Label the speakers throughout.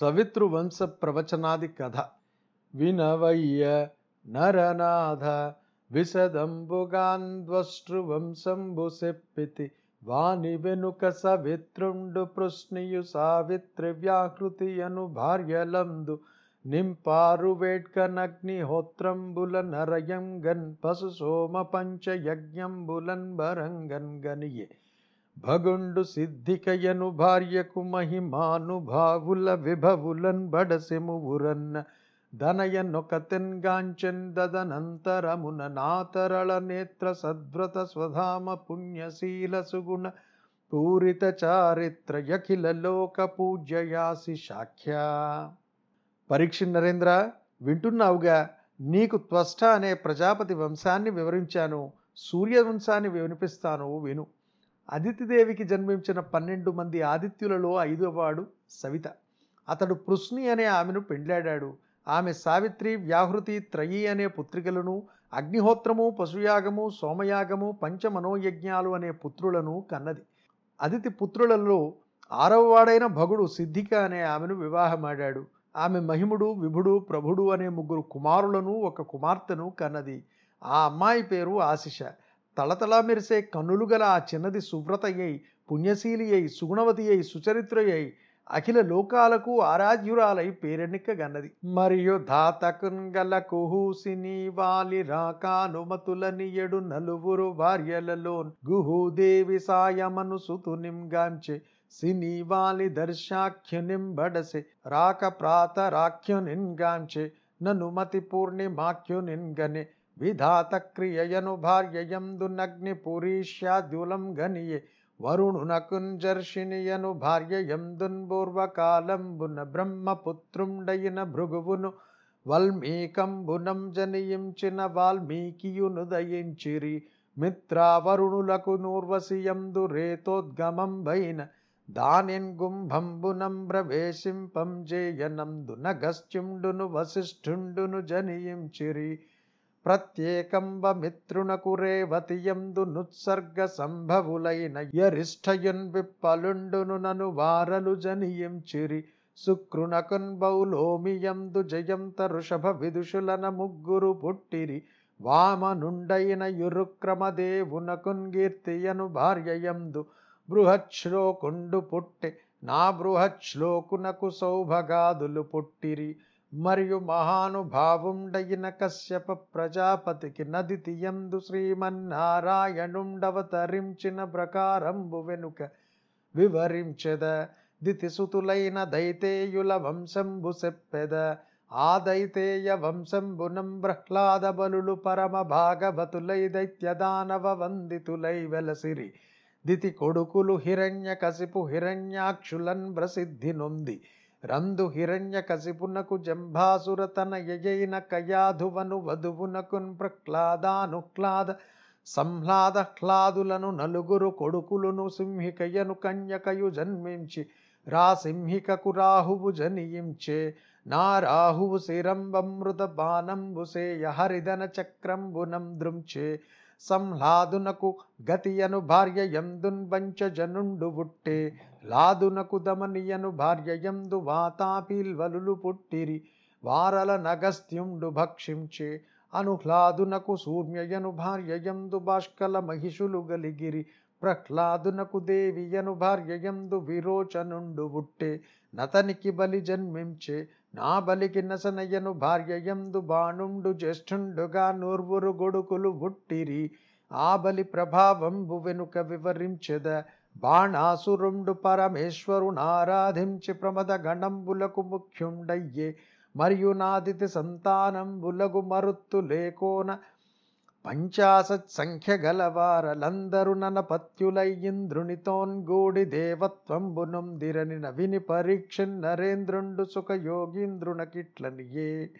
Speaker 1: సవితృవంశ ప్రవచనాది కథ. వినవయ్య నరనాథ విశదంబుగాన్వశ్రువంశంబు సెప్పితి వాణి వెనుక సవిత్రుండు పృష్ణియు సావిత్రి వ్యాహృతియను భార్యలందు. నింపారు వేట్కనగ్నిహోత్రంబుల నరయంగన్ పశు సోమ పంచయజ్ఞంబులన్ బరంగన్ గనియే. భగుండు సిద్ధికయను భార్యకు మహిమానుభావుల విభవులన్ బడసెము ఉరన్న దనయనొకతెన్ దదనంతరమున నాతరళ నేత్ర సద్వ్రత స్వధామ పుణ్యశీల సుగుణ పూరిత చారిత్ర యఖిల లోక పూజ్యయాసి శాఖ్య. పరీక్ష నరేంద్ర వింటున్నావుగా? నీకు త్వష్ట అనే ప్రజాపతి వంశాన్ని వివరించాను. సూర్యవంశాన్ని వినిపిస్తాను విను. అదితిదేవికి జన్మించిన పన్నెండు మంది ఆదిత్యులలో ఐదవవాడు సవిత. అతడు పృష్ణి అనే ఆమెను పెండ్లాడాడు. ఆమె సావిత్రి వ్యాహృతి త్రయీ అనే పుత్రికలను అగ్నిహోత్రము పశుయాగము సోమయాగము పంచమనోయజ్ఞాలు అనే పుత్రులను కన్నది. అదితి పుత్రులలో ఆరవవాడైన భగుడు సిద్ధిక అనే ఆమెను వివాహమాడాడు. ఆమె మహిముడు విభుడు ప్రభుడు అనే ముగ్గురు కుమారులను ఒక కుమార్తెను కన్నది. ఆ అమ్మాయి పేరు ఆశిష. తళతళ మెరిసే కన్నులు గల ఆ చిన్నది సువ్రతయ్యై పుణ్యశీలి అయి సుగుణవతి అయి సుచరిత్రయ్యై అఖిల లోకాలకు ఆరాధ్యురాలై పేరెన్నికగన్నది మరియు ధాతకుంగల కుహూసిని వాలి రాకానుమతులనియడు నలుగురు భార్యలలో గుహుదేవి సాయమను సుతునింగాంచె సిని వాలి దర్శాఖ్యునిం బడసె రాక ప్రాత రాఖ్యునింగాంచె ననుమతి పూర్ణిమాఖ్యునింగనే విధాత క్రియయను భార్యయందు నగ్ని పురీష్యాద్యులం గనియే వరుణునకుంజర్షినియను భార్యయందున్ పూర్వకాలంబున బ్రహ్మపుత్రుండయిన భృగువును వల్మీకంబునం జనియించిన వాల్మీకియును దయించిరి మిత్రావరుణులకు నూర్వశియందు రేతోద్గమం భైన దానిన్ గుంభంబునం ప్రవేశింపం జేయనందు నగస్త్యుండును వశిష్ఠుండును జనియించిరి ప్రత్యేకంబ మిత్రునకు రేవతియందు నుత్సర్గ సంభవులైన యరిష్టయున్ విప్పలుండును నను వారలు జనియంచిరి శుక్రునకున్ బౌలోమియందు జయంత ఋషభ విదుషులన ముగ్గురు పుట్టిరి. వామనుండైన యురుక్రమదేవునకున్ కీర్తియను భార్యయందు బృహశ్లోకుండు పుట్టె. నా బృహశ్లోకునకు సౌభగాదులు పుట్టిరి. మరియు మహానుభావుండయిన కశ్యప ప్రజాపతికి నది తియందు శ్రీమన్నారాయణుండవతరించిన ప్రకారంబు వెనుక వివరించెద దితిసుతులైన దైతేయుల వంశంబు సెప్పెద ఆ దైతేయ వంశంబునం ప్రహ్లాద బలులు పరమ భాగవతులై దైత్యదానవ వందితులై వెలసిరి. దితి కొడుకులు హిరణ్య కసిపు హిరణ్యాక్షులన్ ప్రసిద్ధి నొంది. రందు హిరణ్య కసిపునకు జంభాసుర తనయైన కయాధువను వధువునకున్ ప్రహ్లాదానుహ్లాద సంహ్లాదహ్లాదులను నలుగురు కొడుకులను సింహికయను కన్యకయు జన్మించి రాసింహికకు రాహువు జనియించే నా రాహువు శిరంబమృత బాణంబు సేయ చక్రంబునం దృంచే సంహ్లాదునకు గతియను భార్య యందున్ వంచ జనుండు పుట్టే లాదునకు దమనియను భార్య యందు వాతాపీల్వలులు పుట్టిరి వారల నగస్త్యుండు భక్షించే అనుహ్లాదునకు సూర్యయను భార్యయందు బాష్కల మహిషులు గలిగిరి ప్రహ్లాదునకు దేవియను భార్యయందు విరోచనుండు పుట్టే నతనికి బలి జన్మించే నా బలికి నసనయ్యను భార్యయందు బాణుండు జ్యేష్ఠుండుగా నూర్వురు గొడుకులు బుట్టిరి ఆ బలి ప్రభావంబు వెనుక వివరించెద. బాణాసురుండు పరమేశ్వరునారాధించి ప్రమద గణంబులకు ముఖ్యుండయ్యే. మరియు నాదితి సంతానంబులగు మరుత్తు లేకోన పంచాశత్ సంఖ్య గలవారలందరు ననపత్యులయ్యింద్రునితోన్గూడి దేవత్వంబునొందిరని నవిని పరీక్షన్ నరేంద్రుండు సుఖ యోగీంద్రునకిట్లనియే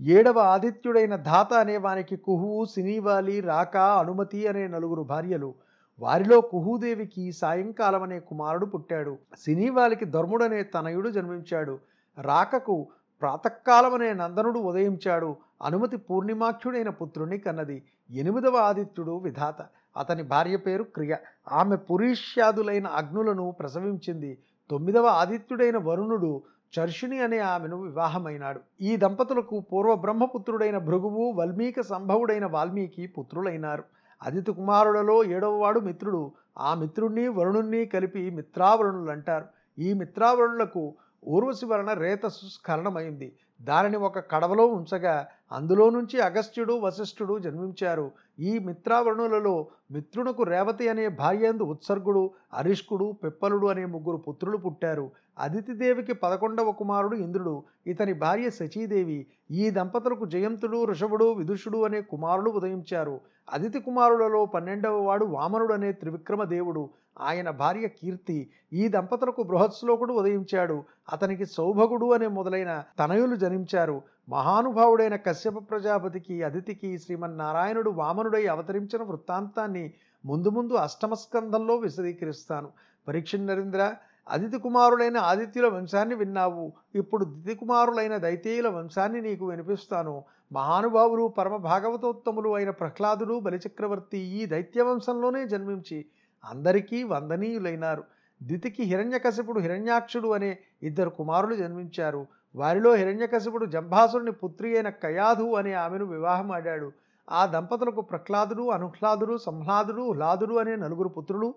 Speaker 1: ఏడవ ఆదిత్యుడైన ధాత అనే వానికి కుహువు సినీవాలి రాక అనుమతి అనే నలుగురు భార్యలు. వారిలో కుహుదేవికి సాయంకాలం అనే కుమారుడు పుట్టాడు. సినీవాలికి ధర్ముడనే తనయుడు జన్మించాడు. రాకకు ప్రాతకాలమనే నందనుడు ఉదయించాడు. అనుమతి పూర్ణిమాక్షుడైన పుత్రుని కన్నది ఎనిమిదవ ఆదిత్యుడు విధాత. అతని భార్య పేరు క్రియ. ఆమె పురీష్యాదులైన అగ్నులను ప్రసవించింది తొమ్మిదవ ఆదిత్యుడైన వరుణుడు చర్షుని అనే ఆమెను వివాహమైనాడు. ఈ దంపతులకు పూర్వ బ్రహ్మపుత్రుడైన భృగువు వల్మీక సంభవుడైన వాల్మీకి పుత్రులైనారు. అదితి కుమారులలో ఏడవవాడు మిత్రుడు. ఆ మిత్రుణ్ణి వరుణుణ్ణి కలిపి మిత్రావరుణులు అంటారు ఈ మిత్రావరుణులకు ఊర్వశి వలన రేతస్సు స్ఖలనమైంది. దానిని ఒక కడవలో ఉంచగా అందులో నుంచి అగస్త్యుడు వశిష్ఠుడు జన్మించారు. ఈ మిత్రావరుణులలో మిత్రునకు రేవతి అనే భార్యందు ఉత్సర్గుడు అరిష్కుడు పిప్పలుడు అనే ముగ్గురు పుత్రులు పుట్టారు. అదితిదేవికి పదకొండవ కుమారుడు ఇంద్రుడు. ఇతని భార్య శచీదేవి. ఈ దంపతులకు జయంతుడు ఋషభుడు విదుషుడు అనే కుమారులు ఉదయించారు. అదితి కుమారులలో పన్నెండవ వాడు వామనుడు అనే త్రివిక్రమ దేవుడు ఆయన భార్య కీర్తి ఈ దంపతులకు బృహత్శ్లోకుడు ఉదయించాడు. అతనికి సౌభగుడు అనే మొదలైన తనయులు జనించారు. మహానుభావుడైన కశ్యప ప్రజాపతికి అతిథికి శ్రీమన్నారాయణుడు వామనుడై అవతరించిన వృత్తాంతాన్ని ముందు ముందు అష్టమస్కంధంలో విశదీకరిస్తాను. పరీక్ష నరేంద్ర అదితి కుమారులైన ఆదిత్యుల వంశాన్ని విన్నావు. ఇప్పుడు దితి కుమారులైన దైతేయుల వంశాన్ని నీకు వినిపిస్తాను. మహానుభావులు పరమ భాగవతోత్తములు అయిన ప్రహ్లాదుడు బలిచక్రవర్తి ఈ దైత్య వంశంలోనే జన్మించి అందరికీ వందనీయులైనారు. దితికి హిరణ్యకశిపుడు హిరణ్యాక్షుడు అనే ఇద్దరు కుమారులు జన్మించారు. వారిలో హిరణ్యకశిపుడు జంభాసురుని పుత్రి అయిన కయాధు అనే ఆమెను వివాహమాడాడు ఆ దంపతులకు ప్రహ్లాదుడు అనుహ్లాదుడు సంహ్లాదుడు హ్లాదుడు అనే నలుగురు పుత్రులు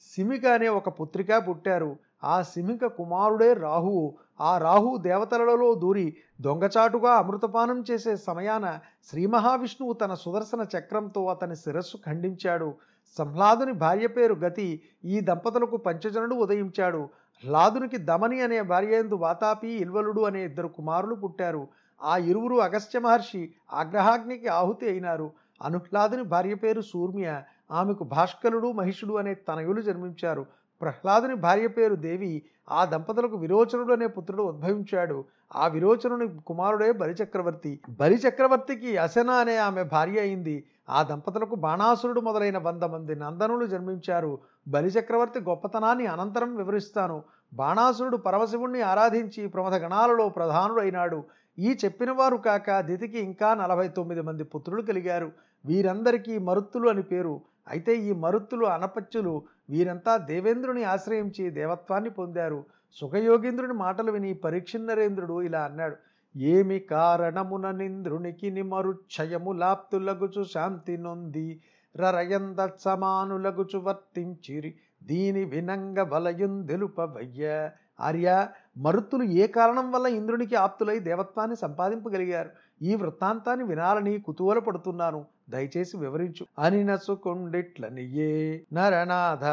Speaker 1: సిమిక అనే ఒక పుత్రిక పుట్టారు. ఆ సిమిక కుమారుడే రాహువు ఆ రాహు దేవతలలో దూరి దొంగచాటుగా అమృతపానం చేసే సమయాన శ్రీ మహావిష్ణువు తన సుదర్శన చక్రంతో అతని శిరస్సు ఖండించాడు. సంహ్లాదుని భార్య పేరు గతి ఈ దంపతులకు పంచజనుడు ఉదయించాడు. హ్లాదునికి దమని అనే భార్యందు వాతాపి ఇల్వలుడు అనే ఇద్దరు కుమారులు పుట్టారు. ఆ ఇరువురు అగస్త్య మహర్షి ఆగ్రహాగ్నికి ఆహుతి అయినారు. అనుహ్లాదుని భార్య పేరు సూర్మ్య ఆమెకు భాష్కలుడు మహిషుడు అనే తనయులు జన్మించారు. ప్రహ్లాదుని భార్య పేరు దేవి ఆ దంపతులకు విరోచనుడు అనే పుత్రుడు ఉద్భవించాడు. ఆ విరోచనుని కుమారుడే బలిచక్రవర్తి. బలిచక్రవర్తికి అసన అనే ఆమె భార్య అయింది. ఆ దంపతులకు బాణాసురుడు మొదలైన వంద మంది నందనులు జన్మించారు. బలిచక్రవర్తి గొప్పతనాన్ని అనంతరం వివరిస్తాను. బాణాసురుడు పరమశివుణ్ణి ఆరాధించి ప్రమథ గణాలలో ప్రధానుడైనాడు ఈ చెప్పిన వారు కాక దితికి ఇంకా నలభై తొమ్మిది మంది పుత్రులు కలిగారు. వీరందరికీ మరుత్తులు అని పేరు. అయితే ఈ మరుత్తులు అనపత్యులు వీరంతా దేవేంద్రుని ఆశ్రయించి దేవత్వాన్ని పొందారు. సుఖయోగేంద్రుని మాటలు విని పరీక్షిన్నరేంద్రుడు ఇలా అన్నాడు. ఏమి కారణమున నింద్రునికి నిమరుక్షయము లాప్తులగుచు శాంతి నొంది రరయందత్సమానులగుచు వర్తించిరి దీని వినంగ వలయుందెలుపవయ్య ఆర్య మరుత్తులు ఏ కారణం వల్ల ఇంద్రునికి ఆప్తులై దేవత్వాన్ని సంపాదింపగలిగారు? ఈ వృత్తాంతాన్ని వినాలని కుతూహలపడుతున్నాను. దయచేసి వివరించు. అని నసుకొండిట్లనియే నరనాథ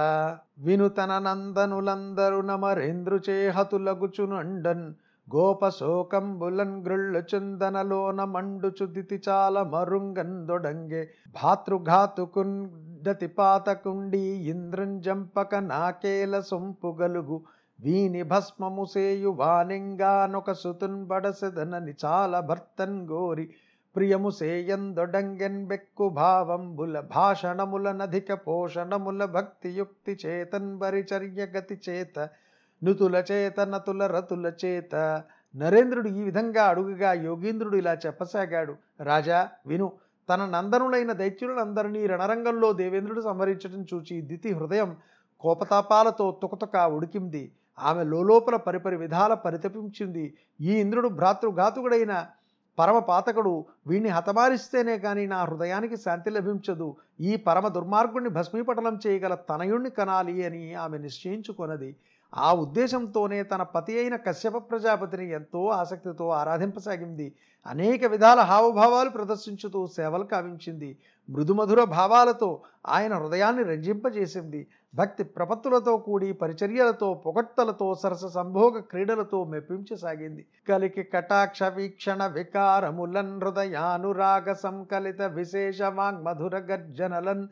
Speaker 1: వినుతన నందనులందరు నమరేంద్రుచే హతులగుచునండన్ గోపశోకంబులన్ గృళ్ళు చందనలోన మండు చుదితి చాల మరుంగందొడంగే భాతృఘాతుకున్ దతి పాతకుండి ఇంద్రం జంపక నాకేల సొంపుగలుగు వీని భస్మము సేయు వానింగానొక సుతున్ బడసెదనని చాల భర్తన్ గోరి. ప్రియము సేయందొడంగెన్ బెక్కు భావంబుల భాషణముల నధిక పోషణముల భక్తియుక్తి చేతన్ పరిచర్య గతి చేత. నుతుల చేత నతుల రతుల చేత. నరేంద్రుడు ఈ విధంగా అడుగుగా యోగీంద్రుడు ఇలా చెప్పసాగాడు. రాజా విను. తన నందనులైన దైత్యులందరినీ రణరంగంలో దేవేంద్రుడు సంహరించడం చూచి దితి హృదయం కోపతాపాలతో తుకతుక ఉడికింది. ఆమె లోపల పరిపరి విధాల పరితపించింది. ఈ ఇంద్రుడు భ్రాతృఘాతుకుడైన పరమ పాతకుడు వీణ్ణి హతమారిస్తేనే కానీ నా హృదయానికి శాంతి లభించదు. ఈ పరమ దుర్మార్గుణ్ణి భస్మీపటలం చేయగల తనయుణ్ణి కనాలి అని ఆమె నిశ్చయించుకొనది. ఆ ఉద్దేశంతోనే తన పతి అయిన కశ్యప ప్రజాపతిని ఎంతో ఆసక్తితో ఆరాధింపసాగింది. అనేక విధాల హావభావాలు ప్రదర్శించుతూ సేవలు కావించింది. మృదుమధుర భావాలతో ఆయన హృదయాన్ని రంజింపజేసింది. భక్తి ప్రపత్తులతో కూడి పరిచర్యలతో పొగట్టలతో సరస సంభోగ క్రీడలతో మెప్పించసాగింది. కలికి కటాక్ష వీక్షణ వికారములన్ హృదయానురాగ సంకలిత విశేష వాంగ్మధుర గర్జనలన్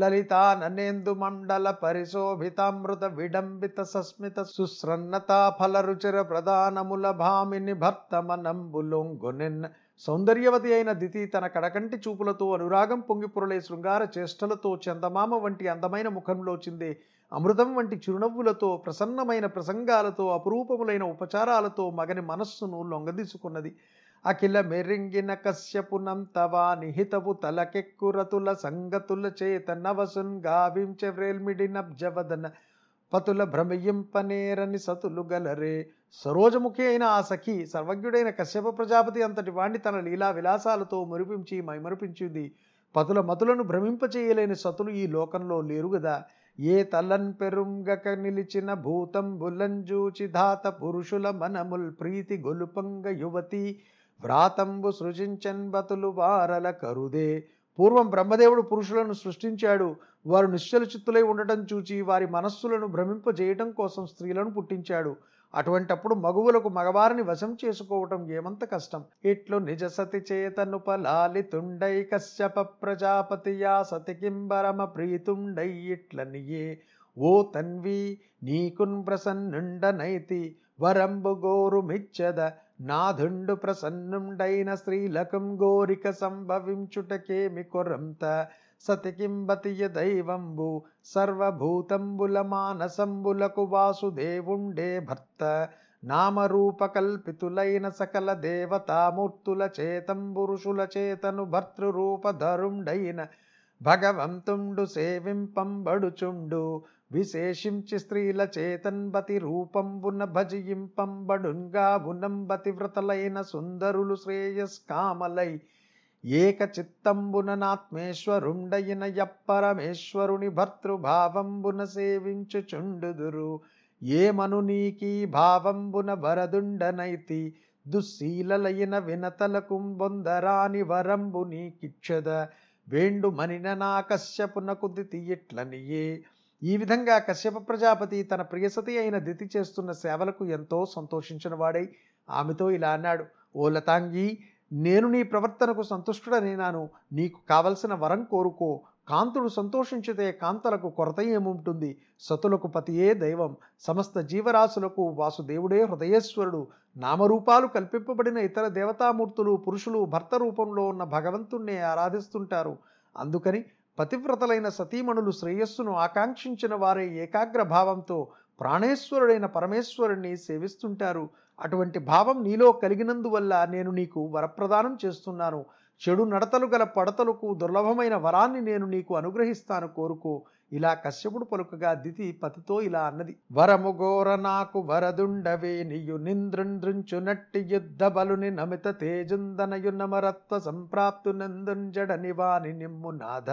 Speaker 1: లలితాననేందు మండల పరిశోభితామృత విడంబిత సస్మిత సుస్రన్నతా ఫలరుచిర ప్రధానముల భామిని భర్తమనంబులొంగొనెన్. సౌందర్యవతి అయిన దితి తన కడకంటి చూపులతో అనురాగం పొంగిపురలే శృంగార చేష్టలతో చందమామ వంటి అందమైన ముఖంలోచింది అమృతం వంటి చిరునవ్వులతో ప్రసన్నమైన ప్రసంగాలతో అపురూపములైన ఉపచారాలతో మగని మనస్సును లొంగదీసుకున్నది. అఖిల మెరింగిన కశ్యపునంతవా నిహితవు తలకెక్కురతుల సంగతుల చేత నవసున్ గావించె వ్రేల్మిడి నబ్జవదన పతుల భ్రమయింపనేరని సతులు గలరే. సరోజముఖి అయిన ఆ సఖి సర్వజ్ఞుడైన కశ్యప ప్రజాపతి అంతటి వాణ్ణి తన లీలా విలాసాలతో మురిపించి మైమరిపించింది. పతుల మతులను భ్రమింపచేయలేని సతులు ఈ లోకంలో లేరు గదా. ఏ తలన్ పెరుంగక నిలిచిన భూతం బులంజూచి ధాత పురుషుల మనముల్ ప్రీతి గొలుపంగ యువతి వ్రాతంబు సృజించన్ బతులు వారల కరుదే. పూర్వం బ్రహ్మదేవుడు పురుషులను సృష్టించాడు. వారు నిశ్చల చిత్తులై ఉండటం చూచి వారి మనస్సులను భ్రమింపజేయటం కోసం స్త్రీలను పుట్టించాడు. అటువంటప్పుడు మగువులకు మగవారిని వశం చేసుకోవటం ఏమంత కష్టం? ఇట్లు నిజ సతి చేతను పలాలి తుండై కశ్యప ప్రజాపతియా సతికింబరమ ప్రీతుండై ఇట్లనియే. ఓ తన్వి నీకున్ ప్రసన్నుండనైతి వరంబు గోరుమిచ్చద నాథుండు ప్రసన్నుండైన శ్రీలకం గోరిక సంభవించుటకేమి కొరంత? సతికింబతియ దైవంబు సర్వభూతంబుల మానసంబులకు వాసుదేవుండే భర్త. నామరూపకల్పితులైన సకల దేవతామూర్తుల చేతంబురుషుల చేతను భర్తృరూపధరుండైన భగవంతుండు సేవింపంబడుచుండు. విశేషించి స్త్రీల చేతన్బతి రూపంబున భజింపంబడుంగా బునంబతి వ్రతలైన సుందరులు శ్రేయస్కామలై ఏక చిత్తంబున నాత్మేశ్వరుండయిన యప్పరమేశ్వరుని భర్తృభావంబున సేవించుచుండుదురు. ఏమను నీకీ భావంబున వరదుండనైతి. దుశ్శీలలైన వినతలకు బొందరాని వరంబు నీకిచ్చద. వేండు మనిన నా కశ్యపునకు దితి ఇట్లనియే ఈ విధంగా కశ్యప ప్రజాపతి తన ప్రియసతి అయిన దితి చేస్తున్న సేవలకు ఎంతో సంతోషించిన వాడై ఆమెతో ఇలా అన్నాడు ఓ లతాంగి నేను నీ ప్రవర్తనకు సంతుష్టుడనేనాను నీకు కావలసిన వరం కోరుకో. కాంతుడు సంతోషించితే కాంతలకు కొరత ఏముంటుంది? సతులకు పతియే దైవం. సమస్త జీవరాశులకు వాసుదేవుడే హృదయేశ్వరుడు. నామరూపాలు కల్పింపబడిన ఇతర దేవతామూర్తులు పురుషులు భర్త రూపంలో ఉన్న భగవంతుణ్ణే ఆరాధిస్తుంటారు. అందుకని పతివ్రతలైన సతీమణులు శ్రేయస్సును ఆకాంక్షించిన వారే ఏకాగ్ర భావంతో ప్రాణేశ్వరుడైన పరమేశ్వరుణ్ణి సేవిస్తుంటారు. అటువంటి భావం నీలో కలిగినందువల్ల నేను నీకు వరప్రదానం చేస్తున్నాను. చెడు నడతలు గల పడతలకు దుర్లభమైన వరాన్ని నేను నీకు అనుగ్రహిస్తాను కోరుకో. ఇలా కశ్యపుడు పలుకగా దితి పతితో ఇలా అన్నది వరము గోర నాకు వరదుండవే నియు నింద్రుంద్రుంచు నట్టి యుద్ధ బలుని నమిత తేజుందనయు నమరత్వ సంప్రాప్తు నందుంజడని వాని నిమ్ము నాథ.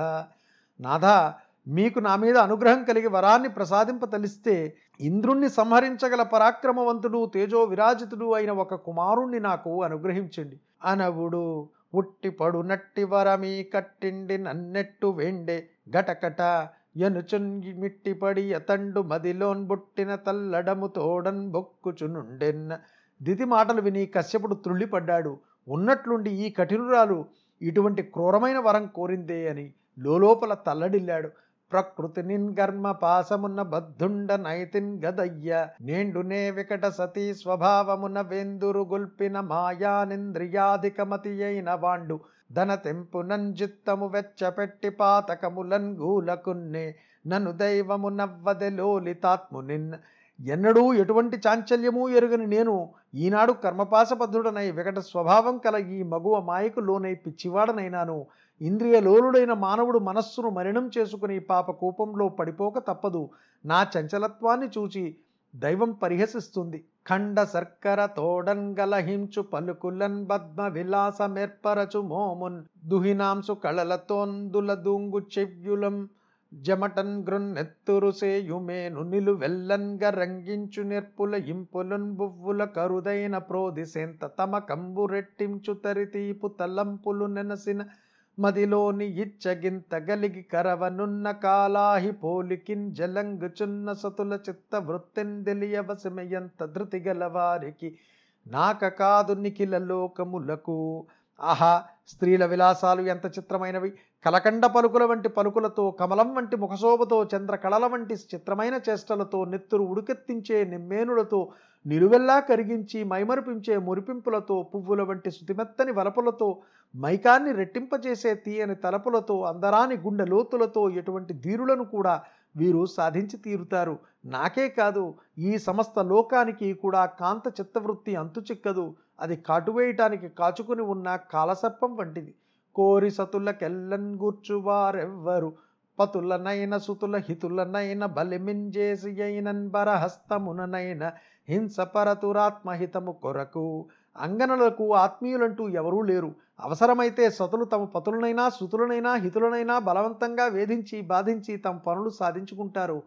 Speaker 1: నాథ మీకు నా మీద అనుగ్రహం కలిగి వరాన్ని ప్రసాదింపతలిస్తే ఇంద్రుణ్ణి సంహరించగల పరాక్రమవంతుడు తేజో విరాజితుడు అయిన ఒక కుమారుణ్ణి నాకు అనుగ్రహించండి. అనవుడు ఉట్టి పడు నట్టి వరమీ కట్టిండి నన్నెట్టు వెండే గటకట ఎనుచుంగి మిట్టిపడి అతండు మదిలోన్ బుట్టిన తల్లడము తోడన్ బొక్కుచునుండెన్ దితి మాటలు విని కశ్యపుడు త్రుళ్ళిపడ్డాడు. ఉన్నట్లుండి ఈ కఠినురాలు ఇటువంటి క్రూరమైన వరం కోరిందే అని లోలోపల తల్లడిల్లాడు. ప్రకృతినిన్ గర్మ పాసమున బద్ధుండ నైతిన్ గదయ్య. నేండునే వికట సతీ స్వభావమున వెందురు గుల్పిన మాయానింద్రియాధికమతి అయిన వాండు. ధన తెంపునన్ జిత్తము వెచ్చపెట్టి పాతకములన్ గూలకున్నే. నను దైవము నవ్వదెలోలితాత్మునిన్ ఎన్నడూ ఎటువంటి చాంచల్యము ఎరుగని నేను ఈనాడు కర్మపాసబద్ధుడనై వికట స్వభావం కల ఈ మగువ మాయకు లోనై పిచ్చివాడనైనాను. ఇంద్రియ లోలుడైన మానవుడు మనస్సును మరణం చేసుకుని పాప కూపంలో పడిపోక తప్పదు. నా చంచలత్వాన్ని చూచి దైవం పరిహసిస్తుంది. ఖండ సర్కర తోడంగలహించు పలుకులన్ పద్మ విలాసమేర్పరచు మోమున్ దుహినాంసు కళలతోందుల దూంగు చెవ్యులం జమటన్ గ్రొన్నెత్తురు సేయుమేను నిలు వెల్లంగ రంగించు నెర్పుల ఇంపులన్ బువ్వుల కరుదైన ప్రోదిసేంత తమ కంబు రెట్టించు తరితీపు తలంపులు నెనసిన మదిలోని ఇచ్చగింత గలిగి కరవనున్న కాలాహి పోలికిన్ జలంగుచున్న సతుల చిత్త వృత్తిందెలియవశమయంత ధృతి గలవారికి నాక కాదు నిఖిల లోకములకు. ఆహా స్త్రీల విలాసాలు ఎంత చిత్రమైనవి? కలకండ పలుకుల వంటి పలుకులతో కమలం వంటి ముఖశోభతో చంద్రకళల వంటి చిత్రమైన చేష్టలతో నెత్తురు ఉడికెత్తించే నిమ్మేనులతో నిలువెల్లా కరిగించి మైమరిపించే మురిపింపులతో పువ్వుల వంటి శుతిమెత్తని వలపులతో మైకాన్ని రెట్టింపజేసే తీయని తలపులతో అందరాని గుండె లోతులతో ఎటువంటి ధీరులను కూడా వీరు సాధించి తీరుతారు. నాకే కాదు ఈ సమస్త లోకానికి కూడా కాంత చిత్తవృత్తి అంతు చిక్కదు అది కాటువేయటానికి కాచుకుని ఉన్న కాలసర్పం వంటిది. కోరి సతులకెల్లన్ గూర్చువారెవ్వరు? పతులనైన సుతుల హితులనైన బలిమింజేసి అయినన్ బరహస్తముననైన హింస పరతురాత్మహితము కొరకు అంగనలకు ఆత్మీయులంటూ ఎవరూ లేరు. అవసరమైతే సతులు తమ పతులనైనా సుతులనైనా హితులనైనా బలవంతంగా వేధించి బాధించి తమ పనులు సాధించుకుంటారు.